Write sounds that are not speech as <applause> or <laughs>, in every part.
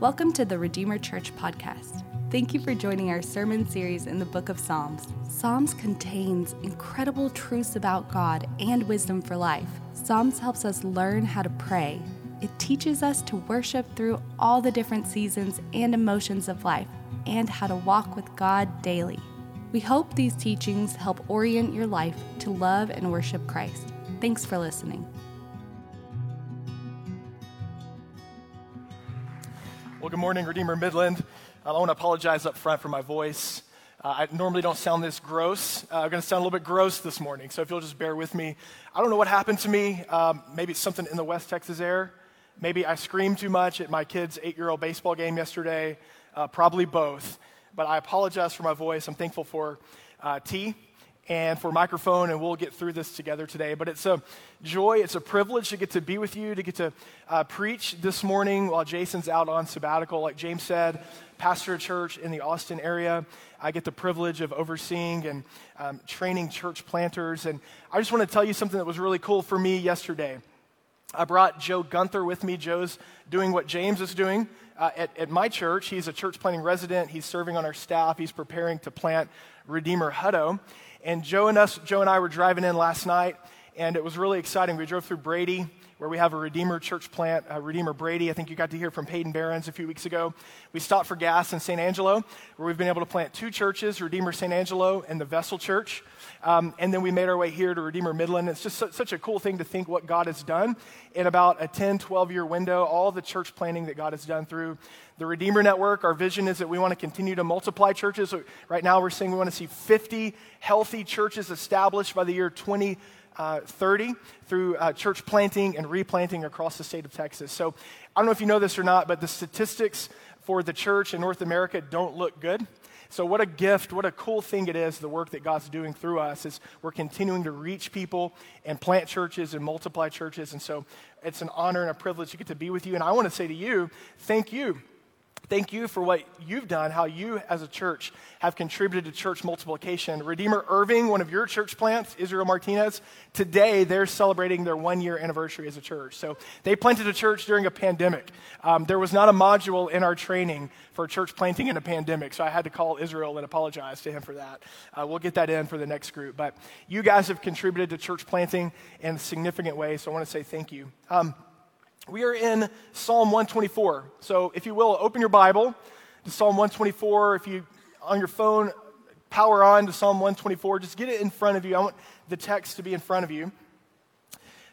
Welcome to the Redeemer Church podcast. Thank you for joining our sermon series in the book of Psalms. Psalms contains incredible truths about God and wisdom for life. Psalms helps us learn how to pray. It teaches us to worship through all the different seasons and emotions of life and how to walk with God daily. We hope these teachings help orient your life to love and worship Christ. Thanks for listening. Good morning, Redeemer Midland. I want to apologize up front for my voice. Uh, I normally don't sound this gross. Uh, I'm going to sound a little bit gross this morning, so if you'll just bear with me. I don't know what happened to me. Um, maybe it's something in the West Texas air. Maybe I screamed too much at my kid's eight year old baseball game yesterday. Uh, probably both. But I apologize for my voice. I'm thankful for uh, T and for microphone, and we'll get through this together today. But it's a joy, it's a privilege to get to be with you, to get to uh, preach this morning while Jason's out on sabbatical. Like James said, pastor a church in the Austin area. I get the privilege of overseeing and um, training church planters. And I just want to tell you something that was really cool for me yesterday. I brought Joe Gunther with me. Joe's doing what James is doing uh, at, at my church. He's a church planting resident. He's serving on our staff. He's preparing to plant Redeemer Hutto. And Joe and us, Joe and I were driving in last night, and it was really exciting. We drove through Brady, where we have a Redeemer church plant, uh, Redeemer Brady. I think you got to hear from Peyton Barons a few weeks ago. We stopped for gas in San Angelo, where we've been able to plant two churches, Redeemer San Angelo and the Vessel Church. Um, and then we made our way here to Redeemer Midland. It's just su- such a cool thing to think what God has done in about a 10, 12 year window, all the church planting that God has done through the Redeemer Network, our vision is that we want to continue to multiply churches. Right now, we're saying we want to see 50 healthy churches established by the year 2030 uh, through uh, church planting and replanting across the state of Texas. So, I don't know if you know this or not, but the statistics for the church in North America don't look good. So, what a gift, what a cool thing it is, the work that God's doing through us is we're continuing to reach people and plant churches and multiply churches. And so, it's an honor and a privilege to get to be with you. And I want to say to you, thank you Thank you for what you've done, how you as a church have contributed to church multiplication. Redeemer Irving, one of your church plants, Israel Martinez, today they're celebrating their one year anniversary as a church. So they planted a church during a pandemic. Um, there was not a module in our training for church planting in a pandemic, so I had to call Israel and apologize to him for that. Uh, we'll get that in for the next group. But you guys have contributed to church planting in significant way, so I want to say thank you. Um, we are in Psalm 124. So, if you will, open your Bible to Psalm 124. If you, on your phone, power on to Psalm 124, just get it in front of you. I want the text to be in front of you.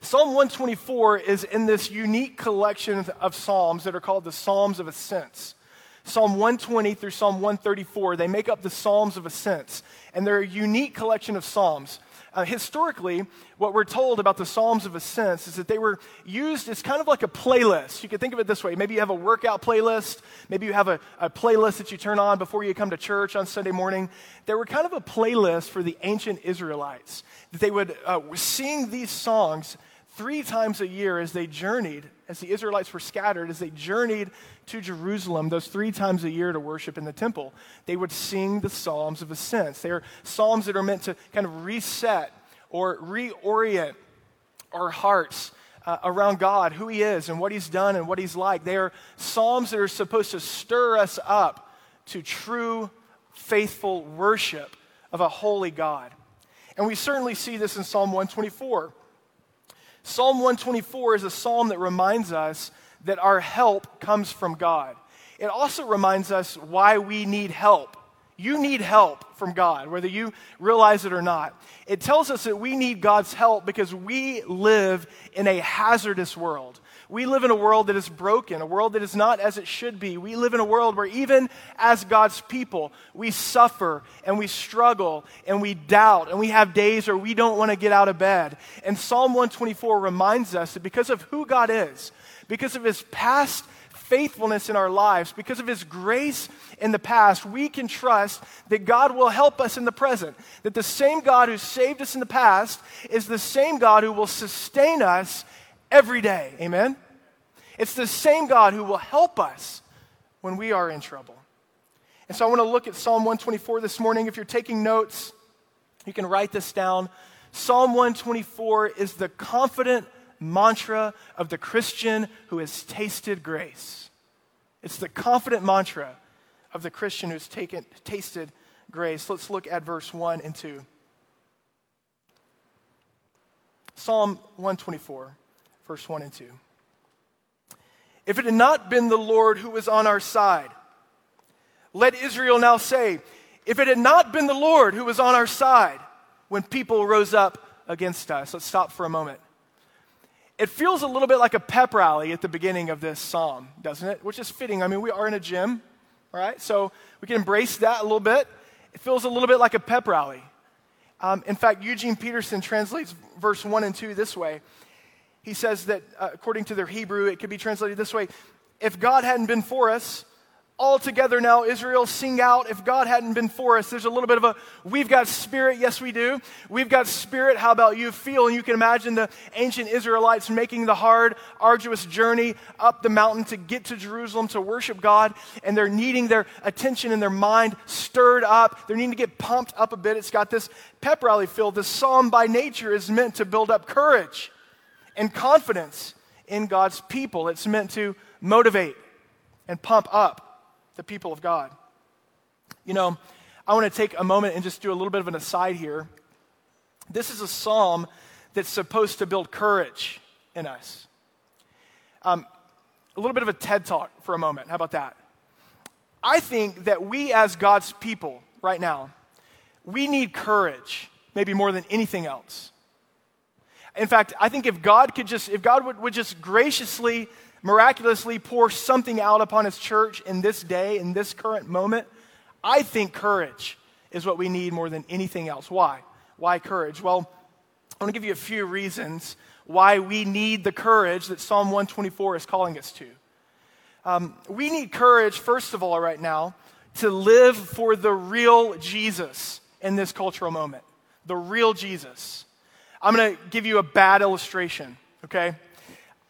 Psalm 124 is in this unique collection of Psalms that are called the Psalms of Ascents. Psalm 120 through Psalm 134, they make up the Psalms of Ascents. And they're a unique collection of Psalms. Uh, historically, what we're told about the Psalms of Ascents is that they were used as kind of like a playlist. You could think of it this way maybe you have a workout playlist, maybe you have a, a playlist that you turn on before you come to church on Sunday morning. They were kind of a playlist for the ancient Israelites, that they would uh, sing these songs three times a year as they journeyed, as the Israelites were scattered, as they journeyed to Jerusalem, those three times a year to worship in the temple, they would sing the Psalms of Ascents. They are Psalms that are meant to kind of reset or reorient our hearts uh, around God, who He is and what He's done and what He's like. They are Psalms that are supposed to stir us up to true, faithful worship of a holy God. And we certainly see this in Psalm 124. Psalm 124 is a psalm that reminds us that our help comes from God. It also reminds us why we need help. You need help from God, whether you realize it or not. It tells us that we need God's help because we live in a hazardous world. We live in a world that is broken, a world that is not as it should be. We live in a world where, even as God's people, we suffer and we struggle and we doubt and we have days where we don't want to get out of bed. And Psalm 124 reminds us that because of who God is, because of his past faithfulness in our lives, because of his grace in the past, we can trust that God will help us in the present. That the same God who saved us in the past is the same God who will sustain us every day. Amen? It's the same God who will help us when we are in trouble. And so I want to look at Psalm 124 this morning. If you're taking notes, you can write this down. Psalm 124 is the confident mantra of the Christian who has tasted grace. It's the confident mantra of the Christian who's taken, tasted grace. Let's look at verse 1 and 2. Psalm 124, verse 1 and 2. If it had not been the Lord who was on our side, let Israel now say, if it had not been the Lord who was on our side when people rose up against us. Let's stop for a moment. It feels a little bit like a pep rally at the beginning of this psalm, doesn't it? Which is fitting. I mean, we are in a gym, right? So we can embrace that a little bit. It feels a little bit like a pep rally. Um, in fact, Eugene Peterson translates verse 1 and 2 this way. He says that, uh, according to their Hebrew, it could be translated this way If God hadn't been for us, all together now, Israel, sing out if God hadn't been for us. There's a little bit of a, we've got spirit. Yes, we do. We've got spirit. How about you feel? And you can imagine the ancient Israelites making the hard, arduous journey up the mountain to get to Jerusalem to worship God. And they're needing their attention and their mind stirred up. They're needing to get pumped up a bit. It's got this pep rally feel. This psalm by nature is meant to build up courage and confidence in God's people. It's meant to motivate and pump up the people of God. You know, I want to take a moment and just do a little bit of an aside here. This is a psalm that's supposed to build courage in us. Um, a little bit of a TED talk for a moment. How about that? I think that we, as God's people right now, we need courage, maybe more than anything else. In fact, I think if God could just, if God would, would just graciously miraculously pour something out upon his church in this day, in this current moment, I think courage is what we need more than anything else. Why? Why courage? Well, I want to give you a few reasons why we need the courage that Psalm 124 is calling us to. Um, we need courage, first of all, right now, to live for the real Jesus in this cultural moment. The real Jesus. I'm going to give you a bad illustration, okay?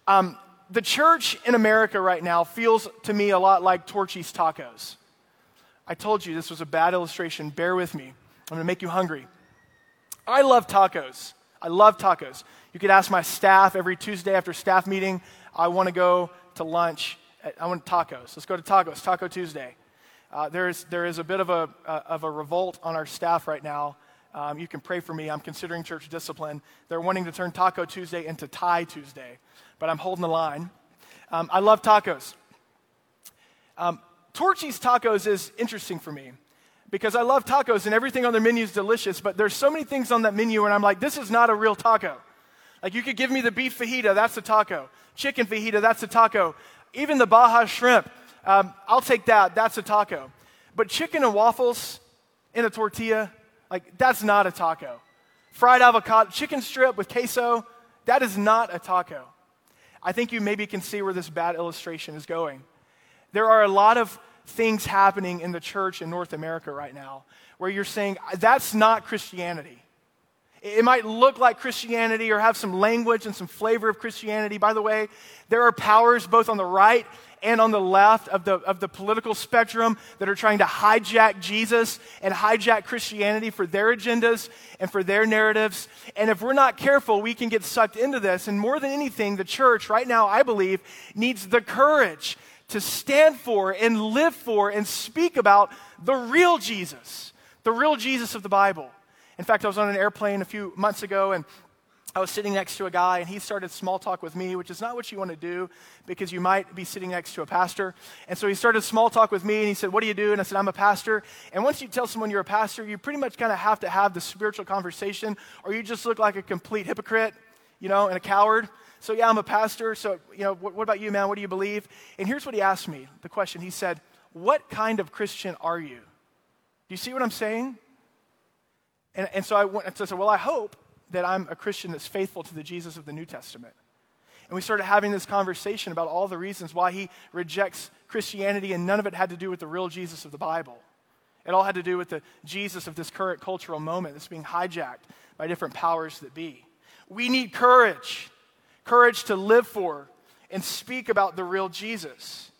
Um, the church in America right now feels to me a lot like Torchy's tacos. I told you this was a bad illustration. Bear with me. I'm going to make you hungry. I love tacos. I love tacos. You could ask my staff every Tuesday after staff meeting, I want to go to lunch. I want tacos. Let's go to tacos, Taco Tuesday. Uh, there, is, there is a bit of a, uh, of a revolt on our staff right now. Um, you can pray for me. I'm considering church discipline. They're wanting to turn Taco Tuesday into Thai Tuesday but I'm holding the line. Um, I love tacos. Um, Torchy's Tacos is interesting for me because I love tacos and everything on their menu is delicious, but there's so many things on that menu and I'm like, this is not a real taco. Like, you could give me the beef fajita, that's a taco. Chicken fajita, that's a taco. Even the Baja shrimp, um, I'll take that, that's a taco. But chicken and waffles in a tortilla, like, that's not a taco. Fried avocado, chicken strip with queso, that is not a taco. I think you maybe can see where this bad illustration is going. There are a lot of things happening in the church in North America right now where you're saying, that's not Christianity. It might look like Christianity or have some language and some flavor of Christianity. By the way, there are powers both on the right and on the left of the, of the political spectrum that are trying to hijack Jesus and hijack Christianity for their agendas and for their narratives. And if we're not careful, we can get sucked into this. And more than anything, the church right now, I believe, needs the courage to stand for and live for and speak about the real Jesus, the real Jesus of the Bible. In fact, I was on an airplane a few months ago and I was sitting next to a guy and he started small talk with me, which is not what you want to do because you might be sitting next to a pastor. And so he started small talk with me and he said, What do you do? And I said, I'm a pastor. And once you tell someone you're a pastor, you pretty much kind of have to have the spiritual conversation or you just look like a complete hypocrite, you know, and a coward. So, yeah, I'm a pastor. So, you know, what, what about you, man? What do you believe? And here's what he asked me the question. He said, What kind of Christian are you? Do you see what I'm saying? And, and so I went so I said, Well, I hope that I'm a Christian that's faithful to the Jesus of the New Testament. And we started having this conversation about all the reasons why he rejects Christianity, and none of it had to do with the real Jesus of the Bible. It all had to do with the Jesus of this current cultural moment that's being hijacked by different powers that be. We need courage courage to live for and speak about the real Jesus.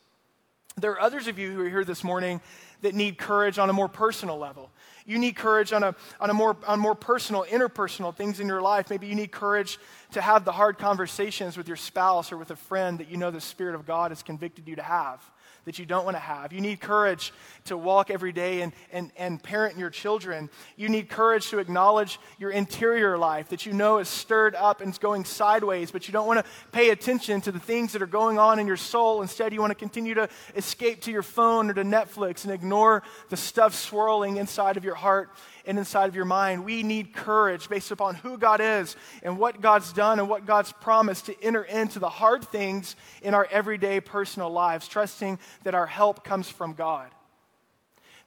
There are others of you who are here this morning that need courage on a more personal level. You need courage on a, on a more, on more personal, interpersonal things in your life. Maybe you need courage to have the hard conversations with your spouse or with a friend that you know the Spirit of God has convicted you to have that you don't want to have. You need courage to walk every day and, and, and parent your children. You need courage to acknowledge your interior life that you know is stirred up and is going sideways, but you don't want to pay attention to the things that are going on in your soul. Instead, you want to continue to escape to your phone or to Netflix and ignore the stuff swirling inside of your heart and inside of your mind. We need courage based upon who God is and what God's done and what God's promised to enter into the hard things in our everyday personal lives, trusting that our help comes from God.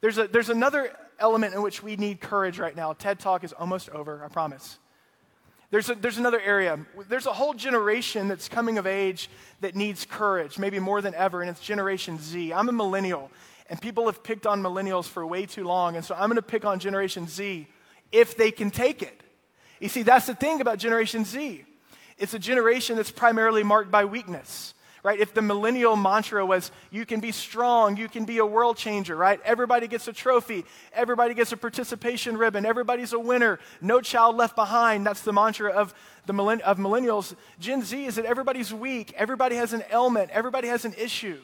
There's, a, there's another element in which we need courage right now. TED Talk is almost over, I promise. There's, a, there's another area. There's a whole generation that's coming of age that needs courage, maybe more than ever, and it's Generation Z. I'm a millennial, and people have picked on millennials for way too long. And so I'm going to pick on Generation Z if they can take it. You see, that's the thing about Generation Z. It's a generation that's primarily marked by weakness, right? If the millennial mantra was, you can be strong, you can be a world changer, right? Everybody gets a trophy, everybody gets a participation ribbon, everybody's a winner, no child left behind. That's the mantra of, the millenn- of millennials. Gen Z is that everybody's weak, everybody has an ailment, everybody has an issue.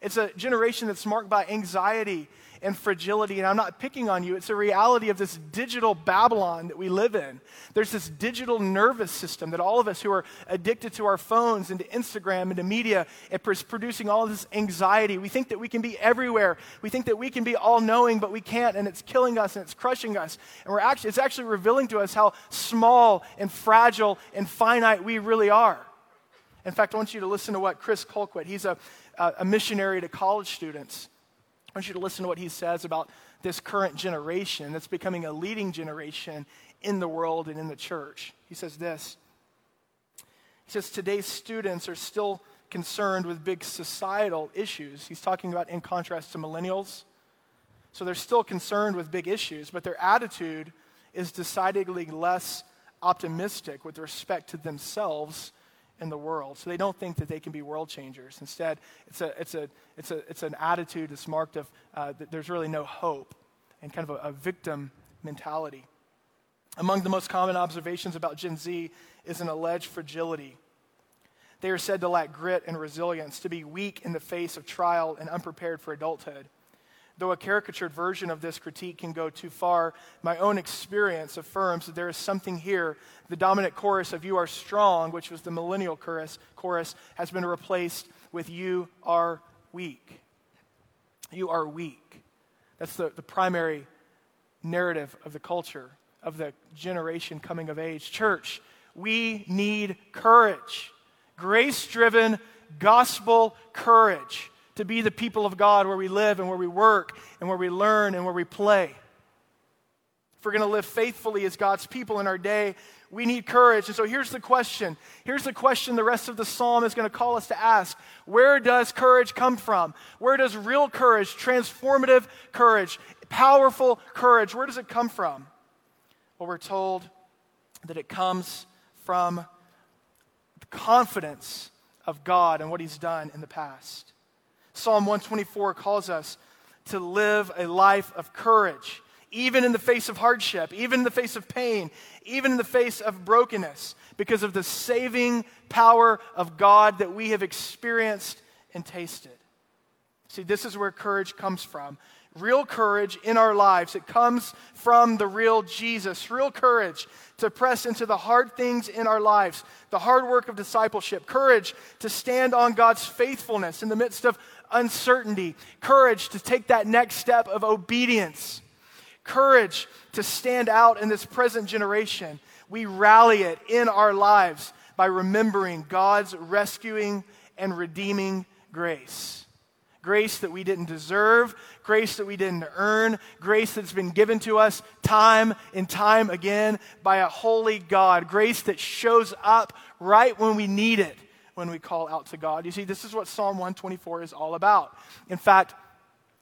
It's a generation that's marked by anxiety and fragility. And I'm not picking on you, it's a reality of this digital Babylon that we live in. There's this digital nervous system that all of us who are addicted to our phones and to Instagram and to media, it's producing all this anxiety. We think that we can be everywhere. We think that we can be all knowing, but we can't, and it's killing us and it's crushing us. And we're actually, it's actually revealing to us how small and fragile and finite we really are. In fact, I want you to listen to what Chris Colquitt, he's a missionary to college students. I want you to listen to what he says about this current generation that's becoming a leading generation in the world and in the church. He says this He says, Today's students are still concerned with big societal issues. He's talking about in contrast to millennials. So they're still concerned with big issues, but their attitude is decidedly less optimistic with respect to themselves in the world. So they don't think that they can be world changers. Instead, it's, a, it's, a, it's, a, it's an attitude that's marked of uh, that there's really no hope and kind of a, a victim mentality. Among the most common observations about Gen Z is an alleged fragility. They are said to lack grit and resilience, to be weak in the face of trial and unprepared for adulthood. Though a caricatured version of this critique can go too far, my own experience affirms that there is something here. The dominant chorus of You Are Strong, which was the millennial chorus, chorus has been replaced with You Are Weak. You are weak. That's the, the primary narrative of the culture, of the generation coming of age. Church, we need courage, grace driven, gospel courage to be the people of God where we live and where we work and where we learn and where we play. If we're going to live faithfully as God's people in our day, we need courage. And so here's the question. Here's the question the rest of the psalm is going to call us to ask Where does courage come from? Where does real courage, transformative courage, powerful courage, where does it come from? Well, we're told that it comes from the confidence of God and what He's done in the past. Psalm 124 calls us to live a life of courage, even in the face of hardship, even in the face of pain, even in the face of brokenness, because of the saving power of God that we have experienced and tasted. See, this is where courage comes from. Real courage in our lives. It comes from the real Jesus. Real courage to press into the hard things in our lives, the hard work of discipleship. Courage to stand on God's faithfulness in the midst of uncertainty, courage to take that next step of obedience, courage to stand out in this present generation. We rally it in our lives by remembering God's rescuing and redeeming grace. Grace that we didn't deserve, grace that we didn't earn, grace that's been given to us time and time again by a holy God, grace that shows up right when we need it when we call out to God. You see, this is what Psalm 124 is all about. In fact,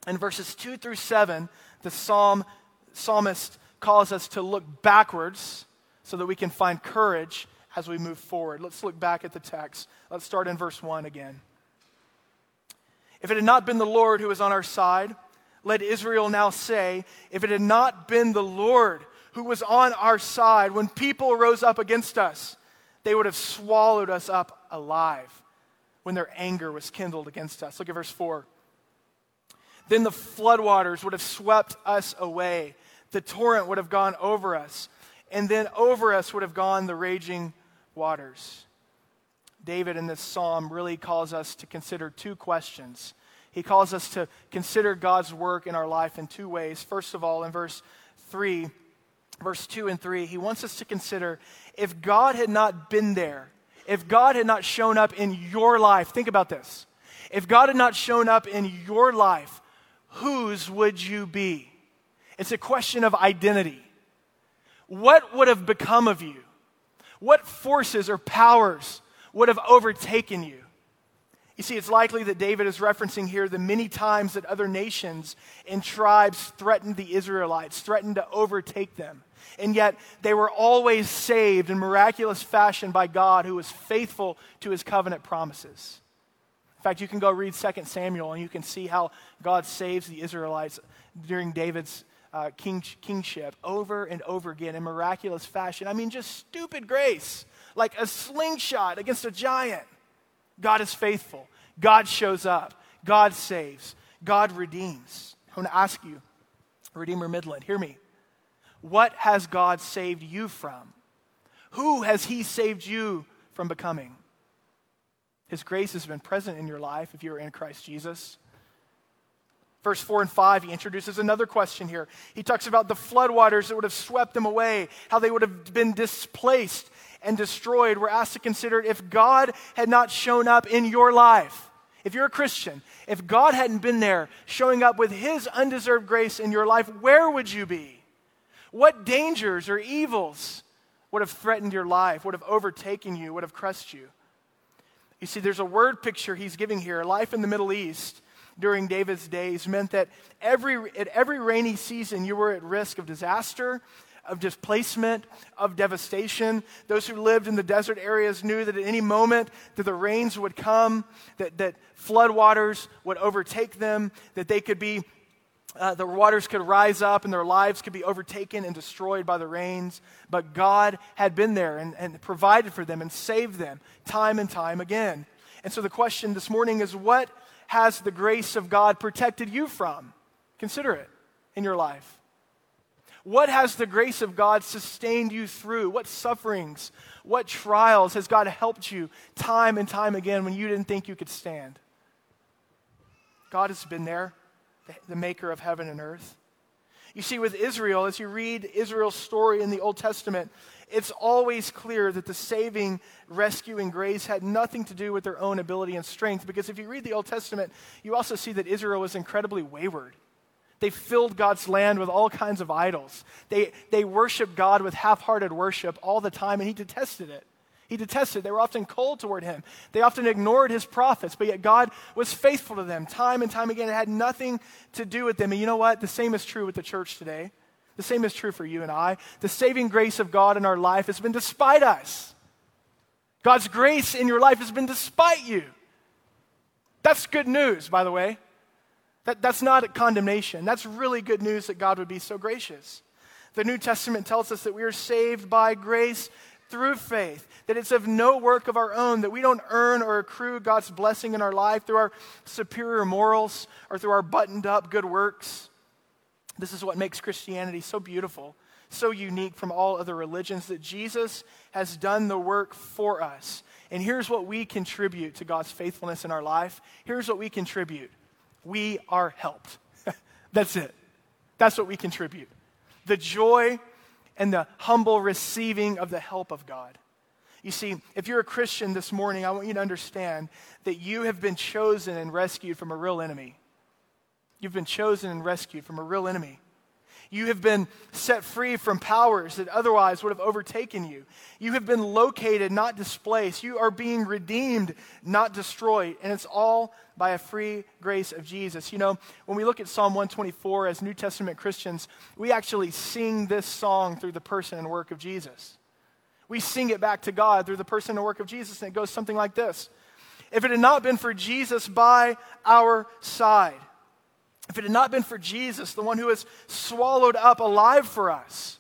in verses 2 through 7, the psalm, psalmist calls us to look backwards so that we can find courage as we move forward. Let's look back at the text. Let's start in verse 1 again. If it had not been the Lord who was on our side, let Israel now say, if it had not been the Lord who was on our side when people rose up against us, they would have swallowed us up alive when their anger was kindled against us. Look at verse 4. Then the floodwaters would have swept us away, the torrent would have gone over us, and then over us would have gone the raging waters. David in this psalm really calls us to consider two questions. He calls us to consider God's work in our life in two ways. First of all, in verse 3, verse 2 and 3, he wants us to consider if God had not been there, if God had not shown up in your life, think about this. If God had not shown up in your life, whose would you be? It's a question of identity. What would have become of you? What forces or powers would have overtaken you? You see, it's likely that David is referencing here the many times that other nations and tribes threatened the Israelites, threatened to overtake them. And yet they were always saved in miraculous fashion by God who was faithful to his covenant promises. In fact, you can go read 2 Samuel and you can see how God saves the Israelites during David's uh, king, kingship over and over again in miraculous fashion. I mean, just stupid grace, like a slingshot against a giant. God is faithful. God shows up. God saves. God redeems. I want to ask you, Redeemer Midland, hear me. What has God saved you from? Who has He saved you from becoming? His grace has been present in your life if you are in Christ Jesus. Verse 4 and 5, he introduces another question here. He talks about the floodwaters that would have swept them away, how they would have been displaced and destroyed. We're asked to consider if God had not shown up in your life, if you're a Christian, if God hadn't been there showing up with his undeserved grace in your life, where would you be? What dangers or evils would have threatened your life, would have overtaken you, would have crushed you? You see, there's a word picture he's giving here. Life in the Middle East during David's days meant that every, at every rainy season you were at risk of disaster, of displacement, of devastation. Those who lived in the desert areas knew that at any moment that the rains would come, that, that floodwaters would overtake them, that they could be uh, the waters could rise up and their lives could be overtaken and destroyed by the rains. But God had been there and, and provided for them and saved them time and time again. And so the question this morning is what has the grace of God protected you from? Consider it in your life. What has the grace of God sustained you through? What sufferings, what trials has God helped you time and time again when you didn't think you could stand? God has been there the maker of heaven and earth. You see, with Israel, as you read Israel's story in the Old Testament, it's always clear that the saving, rescuing grace had nothing to do with their own ability and strength. Because if you read the Old Testament, you also see that Israel was incredibly wayward. They filled God's land with all kinds of idols. They, they worshiped God with half hearted worship all the time, and he detested it. He detested. They were often cold toward him. They often ignored his prophets, but yet God was faithful to them time and time again. It had nothing to do with them. And you know what? The same is true with the church today. The same is true for you and I. The saving grace of God in our life has been despite us. God's grace in your life has been despite you. That's good news, by the way. That, that's not a condemnation. That's really good news that God would be so gracious. The New Testament tells us that we are saved by grace through faith, that it's of no work of our own, that we don't earn or accrue God's blessing in our life through our superior morals or through our buttoned up good works. This is what makes Christianity so beautiful, so unique from all other religions, that Jesus has done the work for us. And here's what we contribute to God's faithfulness in our life. Here's what we contribute we are helped. <laughs> That's it. That's what we contribute. The joy and the humble receiving of the help of God. You see, if you're a Christian this morning, I want you to understand that you have been chosen and rescued from a real enemy. You've been chosen and rescued from a real enemy. You have been set free from powers that otherwise would have overtaken you. You have been located, not displaced. You are being redeemed, not destroyed. And it's all by a free grace of Jesus. You know, when we look at Psalm 124 as New Testament Christians, we actually sing this song through the person and work of Jesus. We sing it back to God through the person and work of Jesus, and it goes something like this If it had not been for Jesus by our side, If it had not been for Jesus, the one who was swallowed up alive for us,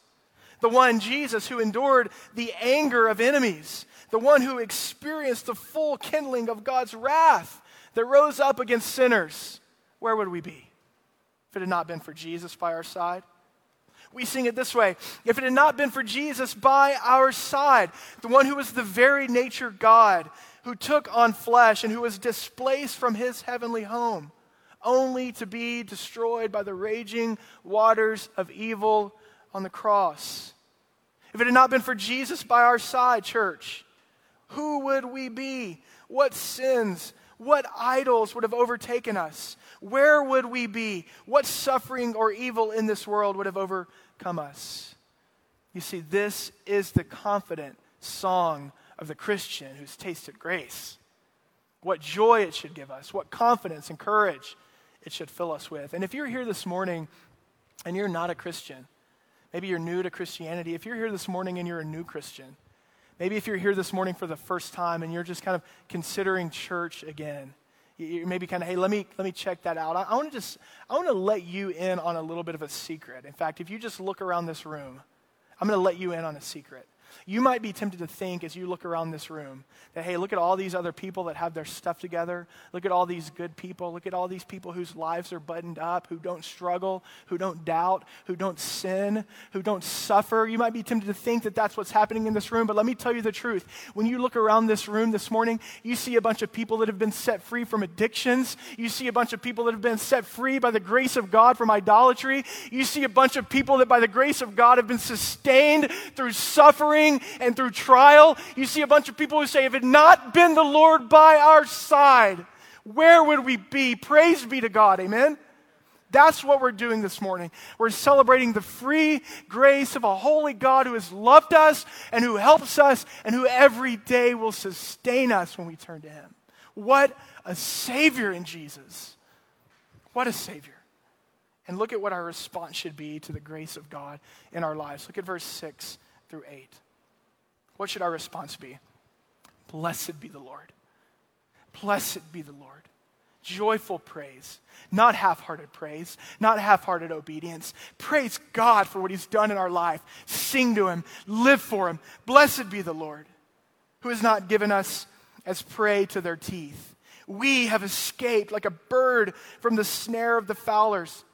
the one, Jesus, who endured the anger of enemies, the one who experienced the full kindling of God's wrath that rose up against sinners, where would we be if it had not been for Jesus by our side? We sing it this way If it had not been for Jesus by our side, the one who was the very nature God, who took on flesh and who was displaced from his heavenly home, only to be destroyed by the raging waters of evil on the cross. If it had not been for Jesus by our side, church, who would we be? What sins, what idols would have overtaken us? Where would we be? What suffering or evil in this world would have overcome us? You see, this is the confident song of the Christian who's tasted grace. What joy it should give us, what confidence and courage it should fill us with. And if you're here this morning and you're not a Christian, maybe you're new to Christianity, if you're here this morning and you're a new Christian, Maybe if you're here this morning for the first time and you're just kind of considering church again, you maybe kind of, hey, let me, let me check that out. I, I want to just, I want to let you in on a little bit of a secret. In fact, if you just look around this room, I'm going to let you in on a secret. You might be tempted to think as you look around this room that, hey, look at all these other people that have their stuff together. Look at all these good people. Look at all these people whose lives are buttoned up, who don't struggle, who don't doubt, who don't sin, who don't suffer. You might be tempted to think that that's what's happening in this room, but let me tell you the truth. When you look around this room this morning, you see a bunch of people that have been set free from addictions. You see a bunch of people that have been set free by the grace of God from idolatry. You see a bunch of people that by the grace of God have been sustained through suffering and through trial. You see a bunch of people who say, if it had not been the Lord by our side, where would we be? Praise be to God. Amen. That's what we're doing this morning. We're celebrating the free grace of a holy God who has loved us and who helps us and who every day will sustain us when we turn to Him. What a Savior in Jesus! What a Savior. And look at what our response should be to the grace of God in our lives. Look at verse 6 through 8 what should our response be? Blessed be the Lord. Blessed be the Lord. Joyful praise, not half hearted praise, not half hearted obedience. Praise God for what He's done in our life. Sing to Him, live for Him. Blessed be the Lord, who has not given us as prey to their teeth. We have escaped like a bird from the snare of the fowlers.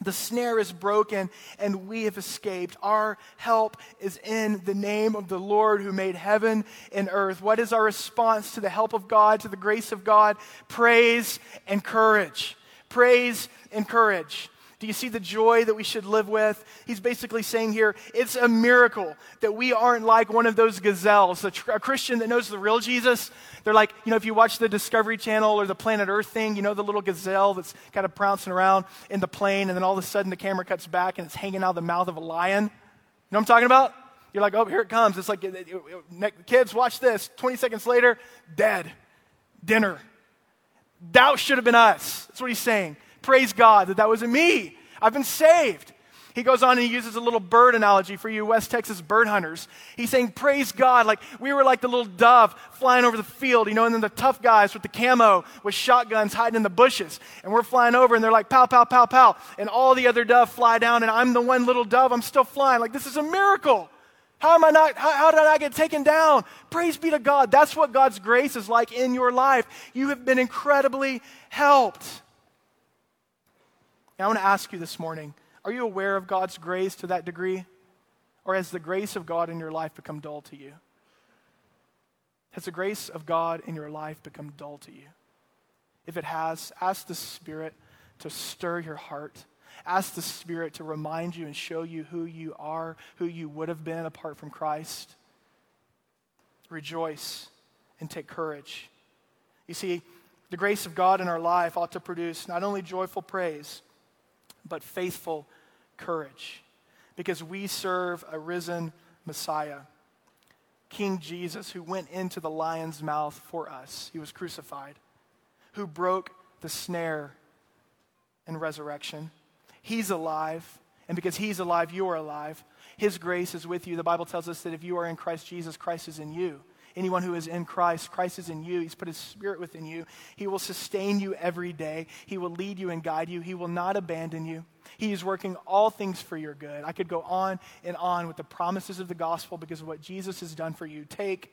The snare is broken and we have escaped. Our help is in the name of the Lord who made heaven and earth. What is our response to the help of God, to the grace of God? Praise and courage. Praise and courage. Do you see the joy that we should live with? He's basically saying here, it's a miracle that we aren't like one of those gazelles. A, tr- a, Christian that knows the real Jesus, they're like, you know, if you watch the Discovery Channel or the Planet Earth thing, you know, the little gazelle that's kind of pouncing around in the plain, and then all of a sudden the camera cuts back and it's hanging out of the mouth of a lion. You know what I'm talking about? You're like, oh, here it comes. It's like, kids, watch this. 20 seconds later, dead. Dinner. That should have been us. That's what he's saying. Praise God that that wasn't me. I've been saved. He goes on and he uses a little bird analogy for you West Texas bird hunters. He's saying, Praise God, like we were like the little dove flying over the field, you know, and then the tough guys with the camo with shotguns hiding in the bushes. And we're flying over and they're like, Pow, pow, pow, pow. And all the other dove fly down, and I'm the one little dove, I'm still flying. Like, this is a miracle. How am I not, how, how, did I not get taken down? Praise be to God. That's what God's grace is like in your life. You have been incredibly helped. Now, I want to ask you this morning are you aware of God's grace to that degree? Or has the grace of God in your life become dull to you? Has the grace of God in your life become dull to you? If it has, ask the Spirit to stir your heart. Ask the Spirit to remind you and show you who you are, who you would have been apart from Christ. Rejoice and take courage. You see, the grace of God in our life ought to produce not only joyful praise, but faithful courage because we serve a risen Messiah, King Jesus, who went into the lion's mouth for us. He was crucified, who broke the snare in resurrection. He's alive, and because He's alive, you are alive. His grace is with you. The Bible tells us that if you are in Christ Jesus, Christ is in you. Anyone who is in Christ. Christ is in you. He's put his spirit within you. He will sustain you every day. He will lead you and guide you. He will not abandon you. He is working all things for your good. I could go on and on with the promises of the gospel because of what Jesus has done for you. Take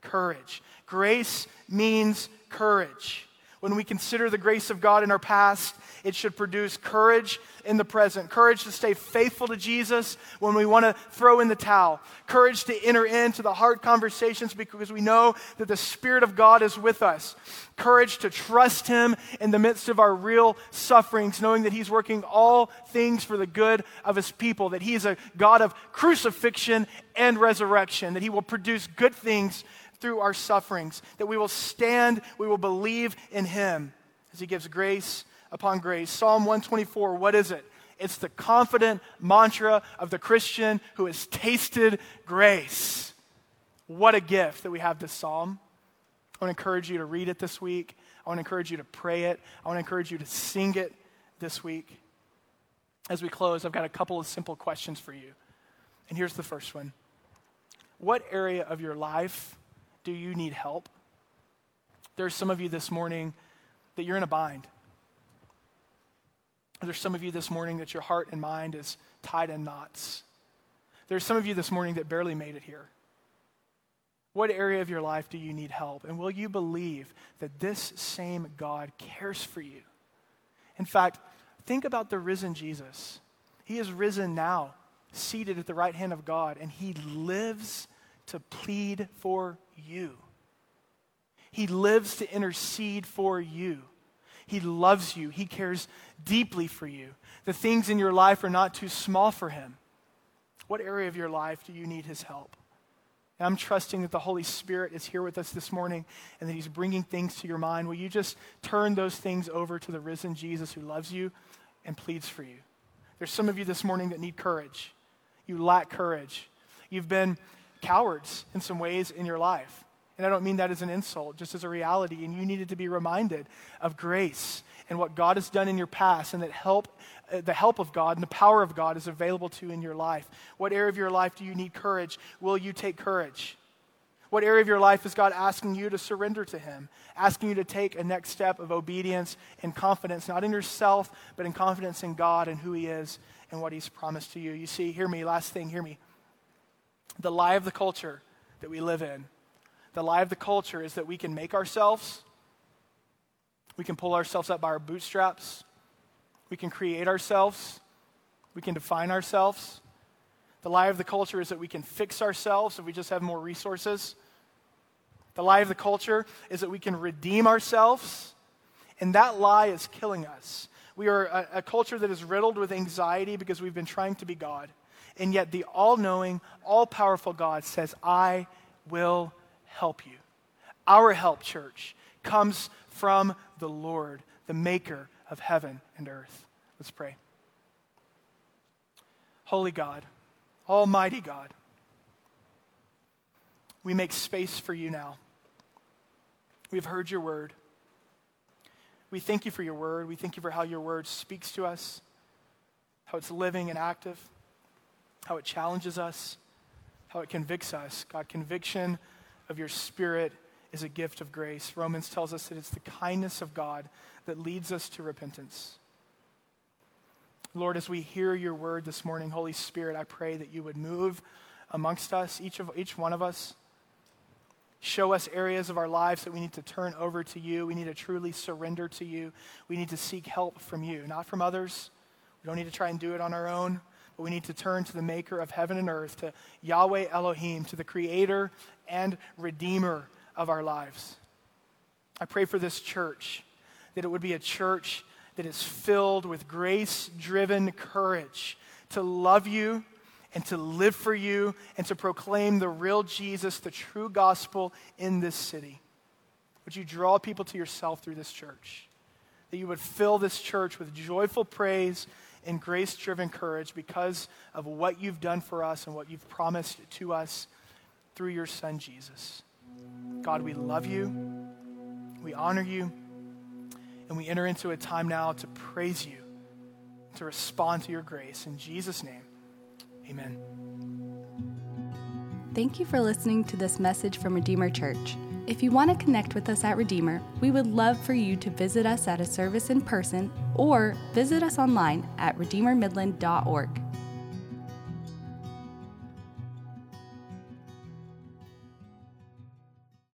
courage. Grace means courage. When we consider the grace of God in our past, it should produce courage in the present. Courage to stay faithful to Jesus when we want to throw in the towel. Courage to enter into the hard conversations because we know that the Spirit of God is with us. Courage to trust Him in the midst of our real sufferings, knowing that He's working all things for the good of His people, that He is a God of crucifixion and resurrection, that He will produce good things through our sufferings, that we will stand, we will believe in Him as He gives grace upon grace. Psalm 124, what is it? It's the confident mantra of the Christian who has tasted grace. What a gift that we have this psalm. I want to encourage you to read it this week. I want to encourage you to pray it. I want to encourage you to sing it this week. As we close, I've got a couple of simple questions for you. And here's the first one What area of your life do you need help? There's some of you this morning that you're in a bind. There's some of you this morning that your heart and mind is tied in knots. There's some of you this morning that barely made it here. What area of your life do you need help? And will you believe that this same God cares for you? In fact, think about the risen Jesus. He is risen now, seated at the right hand of God, and he lives to plead for you. He lives to intercede for you. He loves you. He cares deeply for you. The things in your life are not too small for Him. What area of your life do you need His help? And I'm trusting that the Holy Spirit is here with us this morning and that He's bringing things to your mind. Will you just turn those things over to the risen Jesus who loves you and pleads for you? There's some of you this morning that need courage. You lack courage. You've been cowards in some ways in your life. And I don't mean that as an insult, just as a reality. And you needed to be reminded of grace and what God has done in your past, and that help, uh, the help of God and the power of God is available to you in your life. What area of your life do you need courage? Will you take courage? What area of your life is God asking you to surrender to Him, asking you to take a next step of obedience and confidence, not in yourself, but in confidence in God and who He is and what He's promised to you? You see, hear me, last thing, hear me. The lie of the culture that we live in, the lie of the culture is that we can make ourselves, we can pull ourselves up by our bootstraps, we can create ourselves, we can define ourselves. The lie of the culture is that we can fix ourselves if we just have more resources. The lie of the culture is that we can redeem ourselves, and that lie is killing us. We are a, a culture that is riddled with anxiety because we've been trying to be God. And yet, the all knowing, all powerful God says, I will help you. Our help, church, comes from the Lord, the maker of heaven and earth. Let's pray. Holy God, Almighty God, we make space for you now. We've heard your word. We thank you for your word. We thank you for how your word speaks to us, how it's living and active how it challenges us, how it convicts us. God, conviction of your spirit is a gift of grace. Romans tells us that it's the kindness of God that leads us to repentance. Lord, as we hear your word this morning, Holy Spirit, I pray that you would move amongst us, each, of, each one of us. Show us areas of our lives that we need to turn over to you. We need to truly surrender to you. We need to seek help from you, not from others. We don't need to try and do it on our own but we need to turn to the maker of heaven and earth, to Yahweh Elohim, to the creator and redeemer of our lives. I pray for this church, that it would be a church that is filled with grace driven courage to love you and to live for you and to proclaim the real Jesus, the true gospel in this city. Would you draw people to yourself through this church? That you would fill this church with joyful praise and grace driven courage because of what you've done for us and what you've promised to us through your Son, Jesus. God, we love you, we honor you, and we enter into a time now to praise you, to respond to your grace. In Jesus' name, amen. Thank you for listening to this message from Redeemer Church. If you want to connect with us at Redeemer, we would love for you to visit us at a service in person or visit us online at redeemermidland.org.